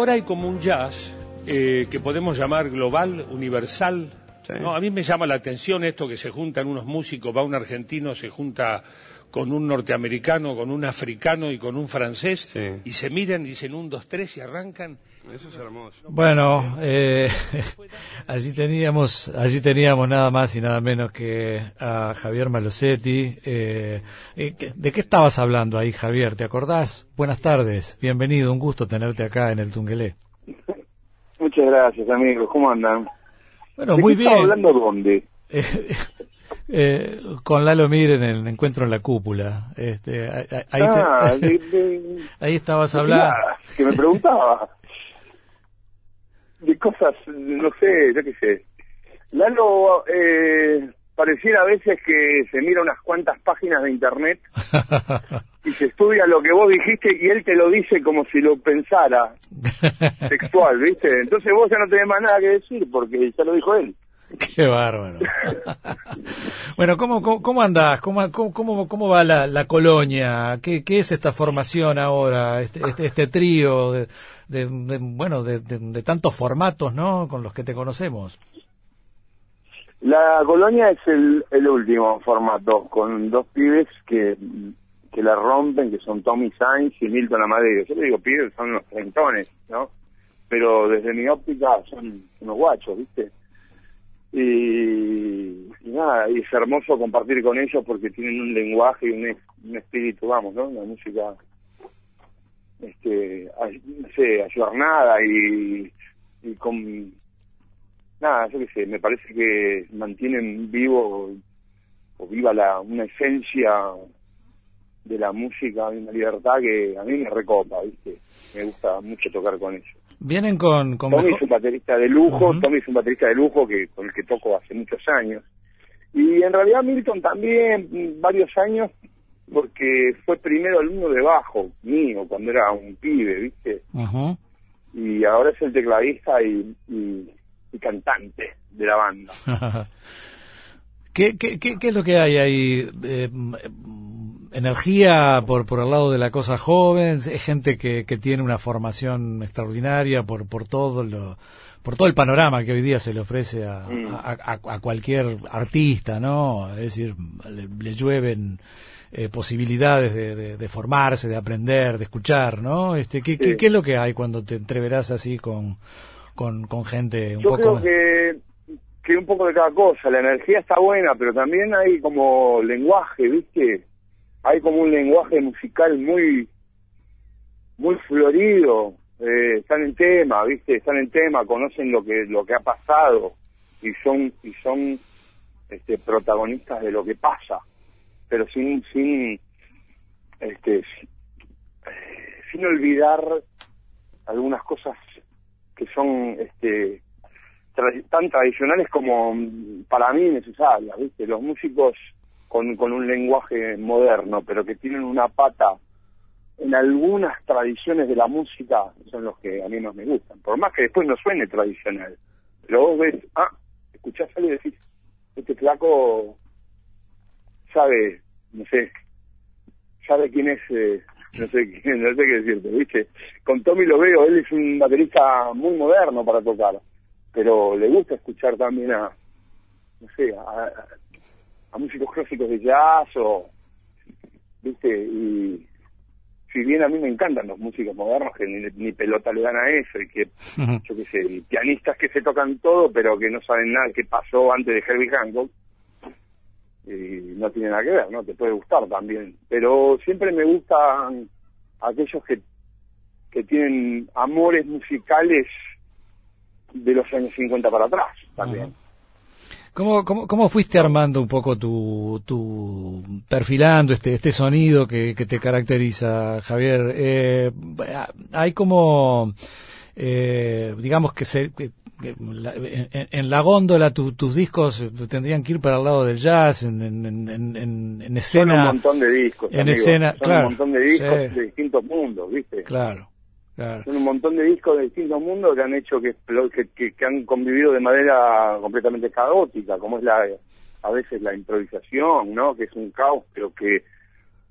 ahora hay como un jazz eh, que podemos llamar global, universal. ¿no? A mí me llama la atención esto que se juntan unos músicos, va un argentino, se junta con un norteamericano, con un africano y con un francés, y se miran, dicen un, dos, tres y arrancan. Eso es hermoso. Bueno, eh, allí teníamos, allí teníamos nada más y nada menos que a Javier Malosetti. Eh, eh, ¿De qué estabas hablando ahí, Javier? ¿Te acordás? Buenas tardes, bienvenido, un gusto tenerte acá en el Tungelé. Muchas gracias, amigos. ¿Cómo andan? Bueno, muy bien. hablando dónde? Eh, con Lalo Mir en el encuentro en la cúpula. Este, ahí, ah, ahí estabas hablando. que me preguntaba. De cosas, no sé, yo qué sé. Lalo, eh, pareciera a veces que se mira unas cuantas páginas de internet y se estudia lo que vos dijiste y él te lo dice como si lo pensara textual, ¿viste? Entonces vos ya no tenés más nada que decir porque ya lo dijo él. Qué bárbaro. bueno, ¿cómo, cómo, andás? ¿Cómo, cómo, cómo va la, la colonia? ¿Qué, ¿Qué es esta formación ahora? Este, este, este trío de, bueno, de, de, tantos formatos, ¿no? Con los que te conocemos. La colonia es el, el último formato, con dos pibes que, que la rompen, que son Tommy Sainz y Milton Amadeo. Yo le digo pibes, son unos trentones, ¿no? Pero desde mi óptica son unos guachos, ¿viste? Y, nada, y es hermoso compartir con ellos porque tienen un lenguaje y un, un espíritu, vamos, ¿no? Una música, este, no sé, ayornada y, y con, nada, yo qué sé, me parece que mantienen vivo o viva la, una esencia de la música, una libertad que a mí me recopa, ¿viste? Me gusta mucho tocar con ellos. Vienen con... Tommy es un baterista de lujo, Tommy es un baterista de lujo que con el que toco hace muchos años. Y en realidad Milton también, varios años, porque fue primero alumno de bajo mío, cuando era un pibe, ¿viste? Y ahora es el tecladista y, y, cantante de la banda. ¿Qué, qué, qué, ¿Qué, es lo que hay ahí? Eh, energía por, por el lado de la cosa joven, es gente que, que tiene una formación extraordinaria por, por todo lo, por todo el panorama que hoy día se le ofrece a, mm. a, cualquier artista, ¿no? Es decir, le, llueven eh, posibilidades de, de, formarse, de aprender, de escuchar, ¿no? Este, ¿qué, qué, es lo que hay cuando te entreverás así con, con, con gente un Yo poco... Creo que, que un poco de cada cosa, la energía está buena, pero también hay como lenguaje, ¿viste? hay como un lenguaje musical muy muy florido. Eh, están en tema viste están en tema conocen lo que lo que ha pasado y son y son este protagonistas de lo que pasa pero sin sin este sin olvidar algunas cosas que son este tan tradicionales como para mí necesarias viste los músicos con, con un lenguaje moderno, pero que tienen una pata en algunas tradiciones de la música, son los que a mí más me gustan. Por más que después no suene tradicional. Pero vos ves, ah, escuchás algo y decís, este flaco sabe, no sé, sabe quién es, eh, no sé quién, no sé qué decirte, ¿viste? Con Tommy lo veo, él es un baterista muy moderno para tocar, pero le gusta escuchar también a, no sé, a, a músicos clásicos de jazz o, viste, y si bien a mí me encantan los músicos modernos que ni, pelota le dan a eso y que, yo qué sé, pianistas que se tocan todo pero que no saben nada qué pasó antes de Herbie Hancock, y no tiene nada que ver, ¿no? Te puede gustar también, pero siempre me gustan aquellos que, que tienen amores musicales de los años 50 para atrás también. ¿Cómo, cómo, cómo fuiste armando un poco tu, tu perfilando este, este sonido que, que te caracteriza, Javier? Eh, hay como, eh, digamos que se, en, la góndola tus discos tendrían que ir para el lado del jazz, en, en, en escena. Son un montón de discos. En escena, claro. un montón de discos de distintos mundos, ¿viste? Claro. Son un montón de discos de distintos mundos que han hecho que, que, que, han convivido de manera completamente caótica, como es la a veces la improvisación, ¿no? Que es un caos, pero que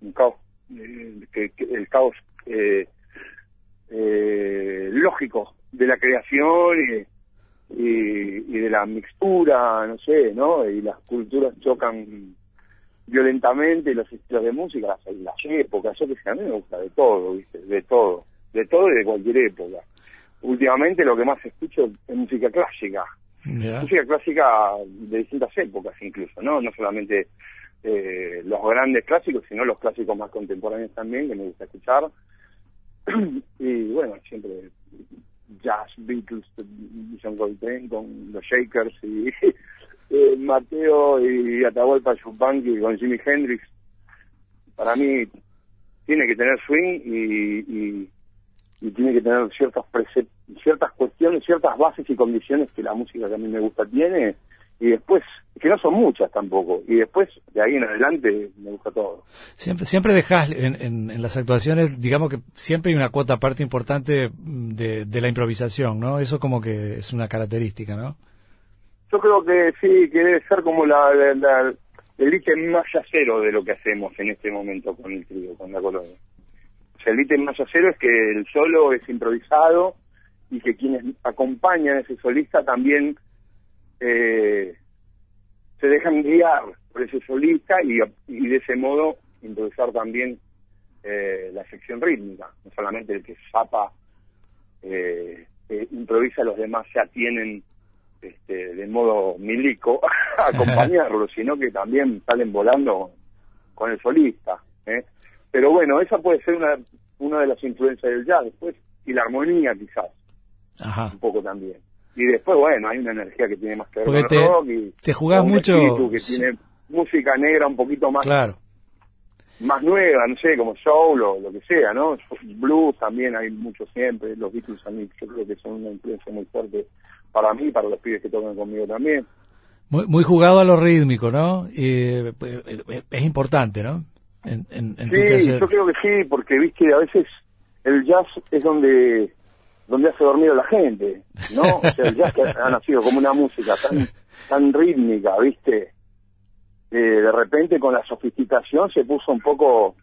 un caos, eh, que, el caos eh, eh, lógicos de la creación y, y, de la mixtura, no sé, ¿no? Y las culturas chocan violentamente los estilos de música, las, las épocas, yo que sé, a mí me gusta de todo, ¿viste? De todo, de todo y de cualquier época. Últimamente lo que más escucho es música clásica, música clásica de distintas épocas incluso, ¿no? No solamente eh, los grandes clásicos, sino los clásicos más contemporáneos también, que me gusta escuchar. y bueno, siempre jazz, Beatles, John Coltrane con los Shakers y eh, Mateo y Atahualpa Yupanqui con Jimi Hendrix. Para mí tiene que tener swing y, y, tiene que tener ciertas ciertas cuestiones, ciertas bases y condiciones que la música que a mí me gusta tiene y después, que no son muchas tampoco, y después de ahí en adelante me gusta todo. Siempre, siempre dejas en, en, las actuaciones, digamos que siempre hay una cuota parte importante de, de la improvisación, ¿no? Eso como que es una característica, ¿no? Yo creo que sí, que debe ser como la, el ítem más yacero de lo que hacemos en este momento con el trío, con la colonia. O sea, el ítem más yacero es que el solo es improvisado y que quienes acompañan a ese solista también eh, se dejan guiar por ese solista y, y de ese modo improvisar también eh, la sección rítmica, no solamente el que zapa eh, improvisa, los demás ya tienen este, de modo milico acompañarlo, sino que también salen volando con el solista. ¿eh? Pero bueno, esa puede ser una, una de las influencias del jazz, después, y la armonía quizás, un poco también y después, bueno, hay una energía que tiene más que ver con te, rock y te jugás mucho que tiene música negra un poquito más claro. más nueva, no sé, como soul o lo que sea, ¿no? Blues también hay mucho siempre, los Beatles a mí yo creo que son una influencia muy fuerte para mí para los pibes que tocan conmigo también. Muy, muy jugado a lo rítmico, ¿no? Y, pues, es importante, ¿no? En, sí, yo creo que sí, porque viste, a veces el jazz es donde donde hace dormido la gente, ¿no? O sea, el jazz ha nacido como una música tan, tan rítmica, ¿viste? Eh, de repente con la sofisticación se puso un poco,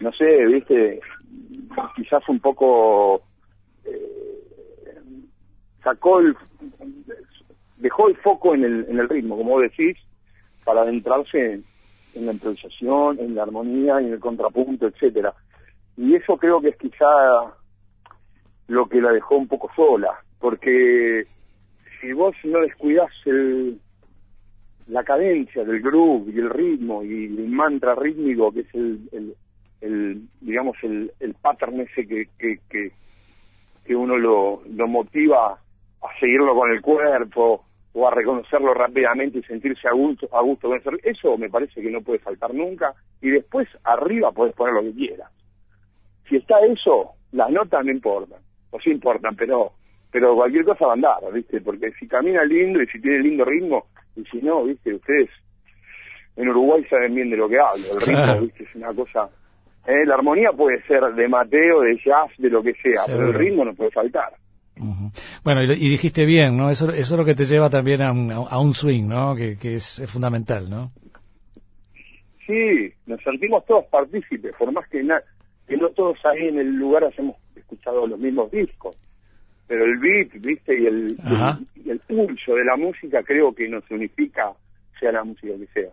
no sé, ¿viste? Quizás un poco... Eh, sacó el... dejó el foco en el, en el ritmo, como decís, para adentrarse en, la improvisación, en la armonía en el contrapunto, etcétera. Y eso creo que es quizá lo que la dejó un poco sola, porque si vos no descuidás el, la cadencia del groove y el ritmo y el mantra rítmico que es el, el, digamos el, el pattern ese que, que, que, que uno lo, lo motiva a seguirlo con el cuerpo o a reconocerlo rápidamente y sentirse a gusto, a gusto con eso. Eso me parece que no puede faltar nunca. Y después arriba podés poner lo que quieras. Si está eso, las notas no importan o sí importan, pero pero cualquier cosa va a andar, ¿viste? Porque si camina lindo y si tiene lindo ritmo, y si no, ¿viste? Ustedes en Uruguay saben bien de lo que hablo, el ritmo, ¿viste? Es una cosa... Eh, la armonía puede ser de Mateo, de jazz, de lo que sea, pero el ritmo no puede faltar. Bueno, y, dijiste bien, ¿no? Eso, eso es lo que te lleva también a un, a un swing, ¿no? Que, que es, es, fundamental, ¿no? Sí, nos sentimos todos partícipes, por más que, que no todos ahí en el lugar hacemos escuchado los mismos discos, pero el beat, viste, y el, el, pulso de la música creo que nos unifica sea la música que sea.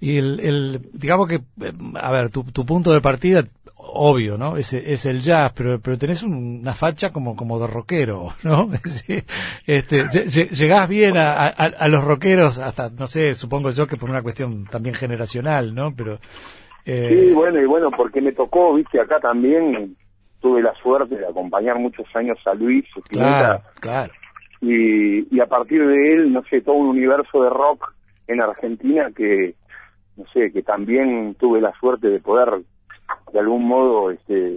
Y el, el digamos que, eh, a ver, tu, tu punto de partida, obvio, ¿no? Es, es el jazz, pero, pero tenés una facha como, como de rockero, ¿no? este, llegás bien a, a, los rockeros, hasta, no sé, supongo yo que por una cuestión también generacional, ¿no? Pero... Eh... Sí, bueno, y bueno, porque me tocó, viste, acá también tuve la suerte de acompañar muchos años a Luis claro, claro. Y, y a partir de él, no sé, todo un universo de rock en Argentina que, no sé, que también tuve la suerte de poder de algún modo este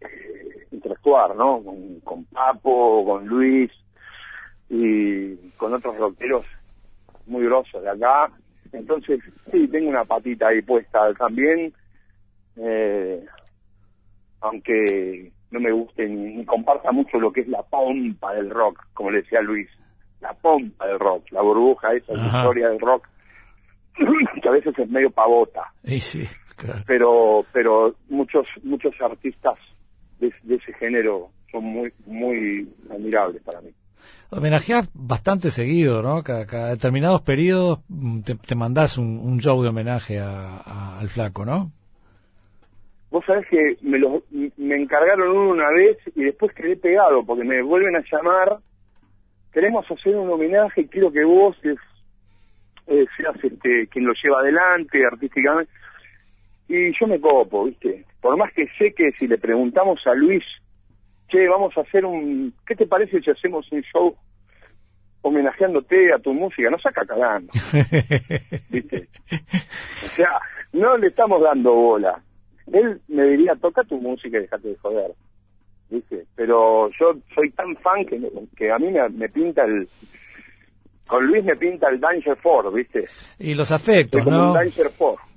eh, interactuar, ¿no? Con, con Papo, con Luis y con otros rockeros muy grosos de acá. Entonces, sí, tengo una patita ahí puesta también. Eh, aunque no me guste ni, comparta mucho lo que es la pompa del rock, como le decía Luis, la pompa del rock, la burbuja esa, la historia del rock, que a veces es medio pavota. Sí, Pero, pero muchos, muchos artistas de, ese género son muy, muy admirables para mí. Homenajeas bastante seguido, ¿no? Cada, determinados periodos mm, te, te mandás un, show de homenaje al flaco, ¿no? Vos sabés que me, lo, me encargaron uno una vez y después quedé pegado porque me vuelven a llamar. Queremos hacer un homenaje y quiero que vos eh, seas este, quien lo lleva adelante artísticamente. Y yo me copo, ¿viste? Por más que sé que si le preguntamos a Luis, che, vamos a hacer un... ¿Qué te parece si hacemos un show homenajeándote a tu música? No saca cagando. ¿Viste? O sea, no le estamos dando bola él me diría, toca tu música y dejate de joder. ¿Viste? Pero yo soy tan fan que, que a mí me, pinta el... Con Luis me pinta el Danger Four, ¿viste? Y los afectos, ¿no?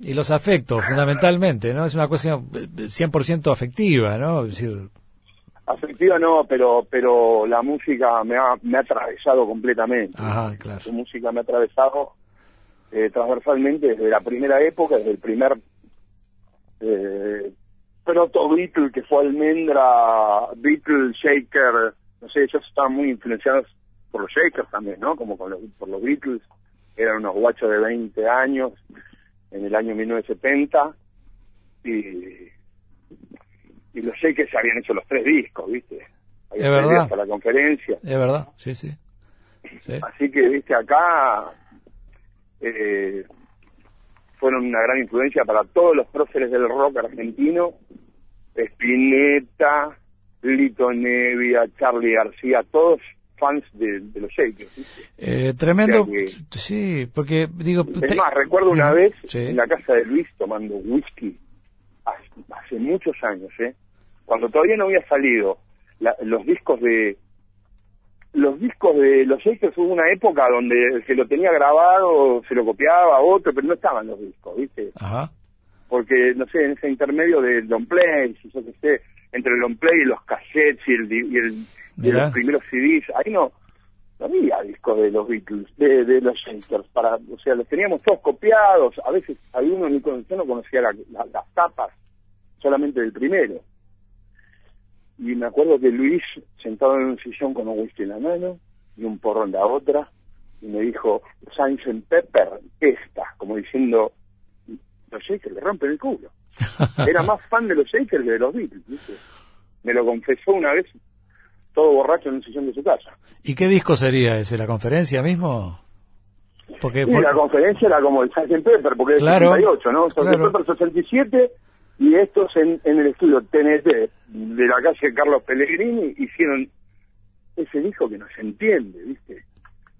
Y los afectos, fundamentalmente, ¿no? Es una cuestión 100% afectiva, ¿no? decir... Afectiva no, pero pero la música me ha, me ha atravesado completamente. Ajá, claro. Su música me ha atravesado eh, transversalmente desde la primera época, desde el primer eh, proto Beatle que fue almendra, Beatle, Shaker, no sé, ellos estaban muy influenciados por los Shakers también, ¿no? Como con los, por los Beatles, eran unos guachos de 20 años en el año 1970 y, y los Shakers ya habían hecho los tres discos, ¿viste? es verdad. Hasta la conferencia. Es verdad, sí, sí. Así que, viste, acá eh, fueron una gran influencia para todos los próceres del rock argentino, Spinetta, Lito Nevia, Charlie García, todos fans de, los Shakers. Eh, tremendo, sí, porque digo... Es más, recuerdo una vez en la casa de Luis tomando whisky, hace, muchos años, ¿eh? Cuando todavía no había salido los discos de los discos de los Shakers hubo una época donde se lo tenía grabado, se lo copiaba otro, pero no estaban los discos, ¿viste? Ajá. Porque, no sé, en ese intermedio del long play, yo qué sé, entre el long play y los cassettes y, el, y, el, los primeros CDs, ahí no, no había discos de los Beatles, de, de los Shakers, para, o sea, los teníamos todos copiados, a veces alguno ni yo no conocía las tapas, solamente del primero y me acuerdo que Luis, sentado en un sillón con un whisky en la mano y un porro en la otra, y me dijo, Sgt. Pepper, esta, como diciendo, los Shakers le rompen el culo. Era más fan de los Shakers que de los Beatles, Me lo confesó una vez, todo borracho en un sillón de su casa. ¿Y qué disco sería ese? ¿La conferencia mismo? Porque, la conferencia era como el Sgt. Pepper, porque es claro, 68, ¿no? Sgt. Pepper 67 y estos en, en el estudio TNT de la calle Carlos Pellegrini hicieron ese disco que no se entiende, ¿viste?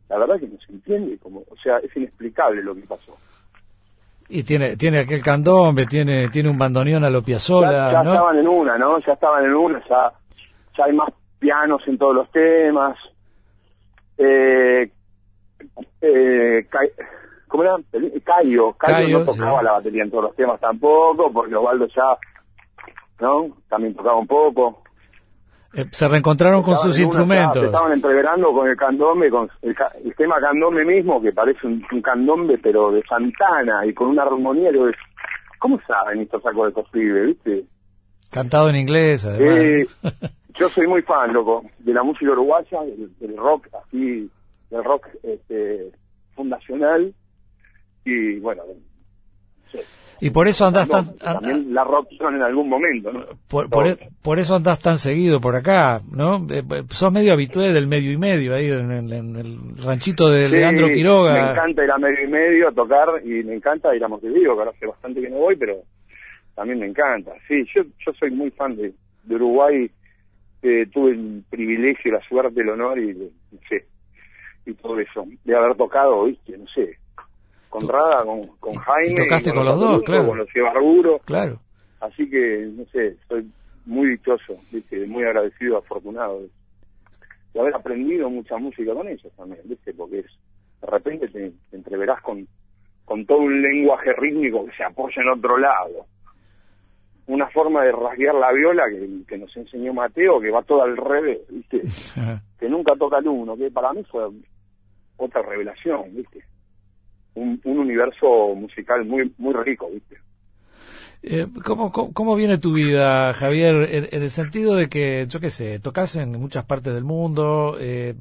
La verdad que no se entiende, como, o sea, es inexplicable lo que pasó. Y tiene tiene aquel candombe, tiene tiene un bandoneón a lo Piazzolla, ya, ya estaban en una, ¿no? Ya estaban en una, ya, ya hay más pianos en todos los temas. Eh, eh, ¿cómo era? Cayo, Cayo, no tocaba la batería en todos los temas tampoco, porque Osvaldo ya, ¿no? También tocaba un poco. Eh, se reencontraron con sus instrumentos. estaban entreverando con el candombe, con el, tema candombe mismo, que parece un, candombe, pero de Santana, y con una armonía que ¿Cómo saben estos sacos de estos viste? Cantado en inglés, además. yo soy muy fan, loco, de la música uruguaya, del, rock, así, del rock este, fundacional, y bueno, Y por eso andás tan... también la rock en algún momento, ¿no? Por, e, por, eso andás tan seguido por acá, ¿no? Eh, eh, sos medio habitué del medio y medio, ahí en, el ranchito de Leandro Quiroga. me encanta ir a medio y medio a tocar y me encanta ir a Montevideo, que ahora hace bastante que no voy, pero también me encanta. Sí, yo, yo soy muy fan de, de Uruguay, eh, tuve el privilegio, la suerte, el honor y, y todo eso, de haber tocado, ¿viste? No sé, con Rada, con, con Jaime. tocaste con, los, dos, claro. Con los. Claro. Así que, no sé, estoy muy dichoso, ¿viste? muy agradecido, afortunado de, haber aprendido mucha música con ellos también, ¿viste? Porque es, de repente te, entreverás con, con todo un lenguaje rítmico que se apoya en otro lado. Una forma de rasguear la viola que, que nos enseñó Mateo, que va todo al revés, ¿viste? que nunca toca el uno, que para mí fue otra revelación, ¿viste? Un, universo musical muy muy rico, ¿viste? Eh, ¿cómo, cómo, viene tu vida, Javier? En, el sentido de que, yo qué sé, tocas en muchas partes del mundo, eh,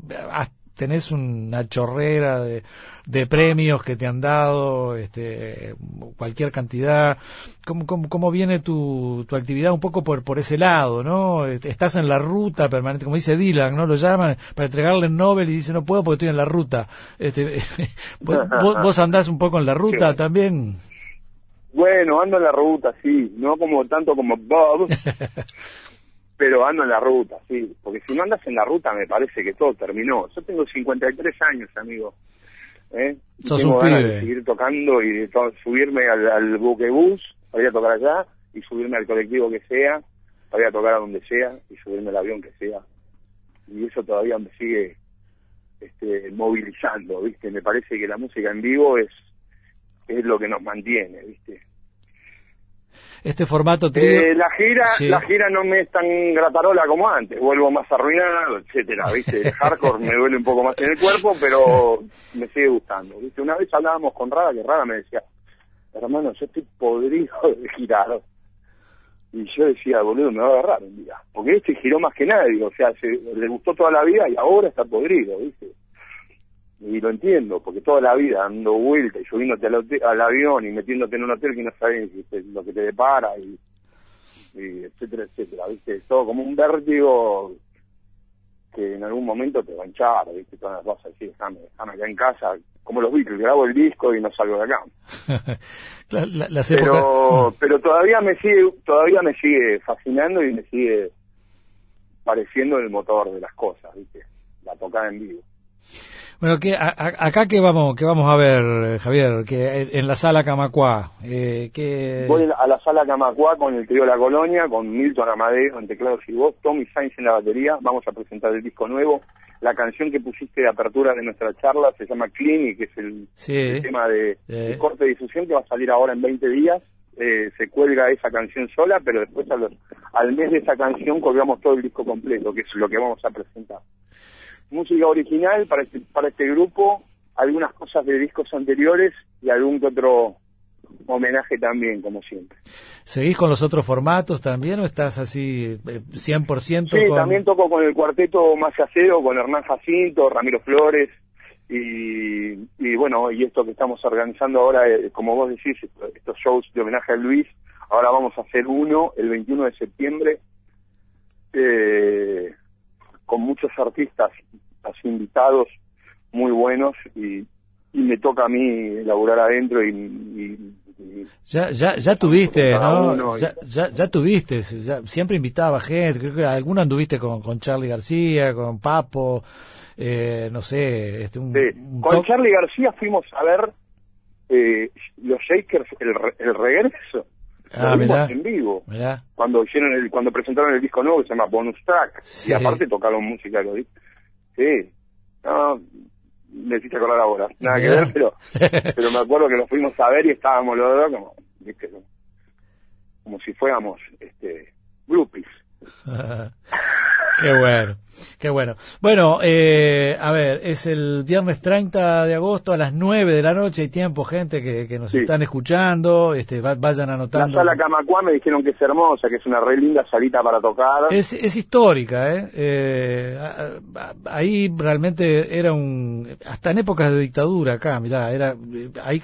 tenés una chorrera de, de, premios que te han dado, este, cualquier cantidad. ¿Cómo, cómo, cómo viene tu, tu, actividad un poco por, por ese lado, no? Estás en la ruta permanente, como dice Dylan, ¿no? Lo llaman para entregarle el Nobel y dice, no puedo porque estoy en la ruta. Este, ¿vos, ¿Vos andás un poco en la ruta también? Bueno, ando en la ruta, sí, no como tanto como Bob, pero ando en la ruta, sí, porque si no andas en la ruta me parece que todo terminó. Yo tengo 53 años, amigo. ¿eh? Sos tengo ganas de seguir tocando y de subirme al, al buquebús para ir a tocar allá y subirme al colectivo que sea, para ir a tocar a donde sea y subirme al avión que sea. Y eso todavía me sigue este, movilizando, ¿viste? Me parece que la música en vivo es es lo que nos mantiene, ¿viste? Este formato eh, la gira, la gira no me es tan gratarola como antes, vuelvo más arruinado, etcétera, ¿viste? El hardcore me duele un poco más en el cuerpo, pero me sigue gustando, ¿viste? Una vez hablábamos con Rada, que Rada me decía, hermano, yo estoy podrido de girar. Y yo decía, boludo, me va a agarrar un día. Porque este giró más que nadie, o sea, se, le gustó toda la vida y ahora está podrido, ¿viste? Y lo entiendo, porque toda la vida dando vueltas y subiéndote al, avión y metiéndote en un hotel que no sabes lo que te depara y, etcétera, etcétera, ¿viste? Todo como un vértigo que en algún momento te va a hinchar, ¿viste? Todas las cosas así, déjame, déjame acá en casa, como los Beatles, grabo el disco y no salgo de acá. pero, pero todavía me sigue, todavía me sigue fascinando y me sigue pareciendo el motor de las cosas, ¿viste? La tocada en vivo. Bueno, que acá que vamos, que vamos a ver, eh, Javier, que en la sala Camacuá, eh, que... Voy a la sala Camacuá con el trío La Colonia, con Milton Amadeo en teclados y voz, Tommy Sainz en la batería, vamos a presentar el disco nuevo. La canción que pusiste de apertura de nuestra charla se llama Clean que es el, tema de, corte de difusión que va a salir ahora en 20 días. Eh, se cuelga esa canción sola, pero después al mes de esa canción colgamos todo el disco completo, que es lo que vamos a presentar música original para este, para este grupo, algunas cosas de discos anteriores y algún que otro homenaje también, como siempre. ¿Seguís con los otros formatos también o estás así 100%? Sí, también toco con el cuarteto más Macacero, con Hernán Jacinto, Ramiro Flores y, y bueno, y esto que estamos organizando ahora, eh, como vos decís, estos shows de homenaje a Luis, ahora vamos a hacer uno el 21 de septiembre. Eh, con muchos artistas así invitados muy buenos y, me toca a mí elaborar adentro y, ya, ya, ya tuviste, ¿no? Ya, ya, tuviste, siempre invitaba gente, creo que alguna anduviste con, con Charlie García, con Papo, eh, no sé. Este, un, con Charlie García fuimos a ver eh, los Shakers, el, el regreso. Ah, en vivo. Cuando hicieron el, cuando presentaron el disco nuevo que se llama Bonus Track. Y aparte tocaron música, lo Sí. No, me hiciste acordar ahora. Nada que ver, pero, pero me acuerdo que lo fuimos a ver y estábamos los dos como, ¿viste? como si fuéramos este groupies. Qué bueno, qué bueno. Bueno, eh, a ver, es el viernes 30 de agosto a las 9 de la noche. Hay tiempo, gente que, que nos están escuchando. Este, vayan anotando. La sala Camacuá me dijeron que es hermosa, que es una re linda salita para tocar. Es, es histórica, ¿eh? eh ahí realmente era un. Hasta en épocas de dictadura acá, mirá, era, ahí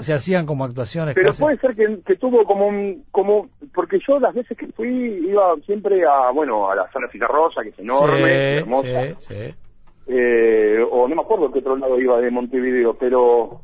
se, hacían como actuaciones. Pero puede ser que, que tuvo como un. como Porque yo las veces que fui iba siempre a, bueno, a la sala Citarro Rosa, que es enorme, hermosa. Eh, o no me acuerdo qué otro lado iba de Montevideo, pero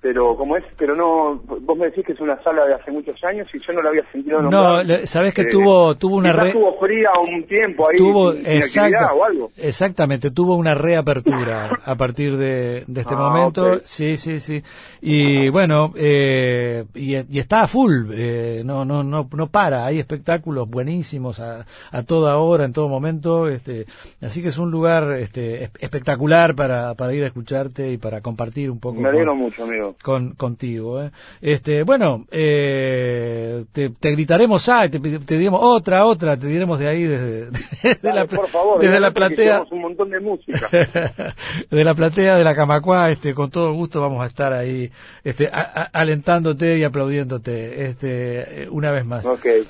pero como es, pero no, vos me decís que es una sala de hace muchos años y yo no la había sentido No, sabes que eh, tuvo tuvo una re... tuvo fría un tiempo ahí tuvo exacto, o algo. Exactamente, tuvo una reapertura a partir de, de este ah, momento. Sí, sí, sí. Y bueno, eh, y, y, está a full, eh, no no no no para, hay espectáculos buenísimos a, a toda hora, en todo momento, este, así que es un lugar este espectacular para para ir a escucharte y para compartir un poco. Me alegro mucho, amigo con, contigo. ¿eh? Este, bueno, eh, te, gritaremos, ah, te, te, diremos otra, otra, te diremos de ahí desde, la, por favor, desde la platea. Un montón de música. de la platea de la Camacua, este, con todo gusto vamos a estar ahí, este, alentándote y aplaudiéndote, este, una vez más.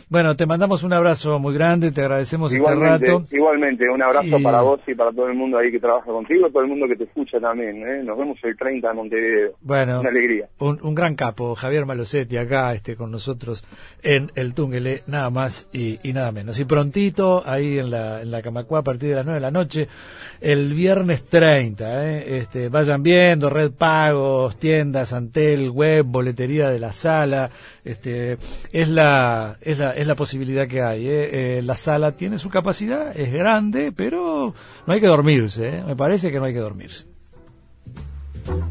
Bueno, te mandamos un abrazo muy grande, te agradecemos este rato. Igualmente, un abrazo para vos y para todo el mundo ahí que trabaja contigo, todo el mundo que te escucha también. ¿eh? Nos vemos el 30 de Montevideo. Bueno, una alegría. Un, gran capo, Javier Malosetti, acá este, con nosotros en el Túnguele, nada más y, nada menos. Y prontito, ahí en la, en la a partir de las 9 de la noche, el viernes 30. ¿eh? Este, vayan viendo, red pagos, tiendas, Antel, web, boletería de la sala. Este, es, la, es, la, es la posibilidad que hay. ¿eh? Eh, la sala tiene su capacidad, es grande, pero no hay que dormirse. ¿eh? Me parece que no hay que dormirse.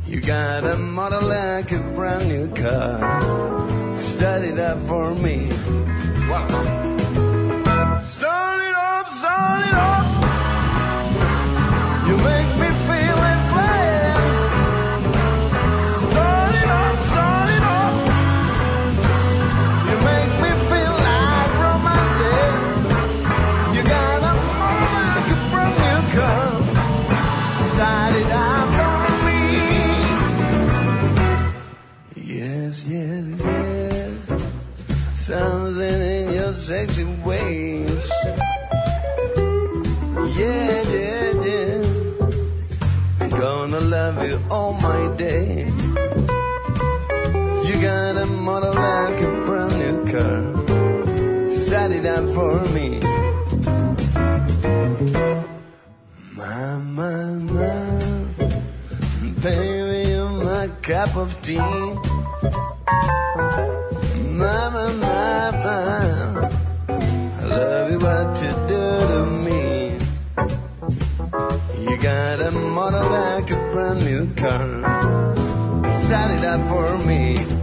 You got a model like a brand new car. Study that for me. Wow. A model like a brand new car. Set it up for me.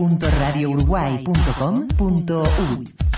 www.radiouruguay.com.uy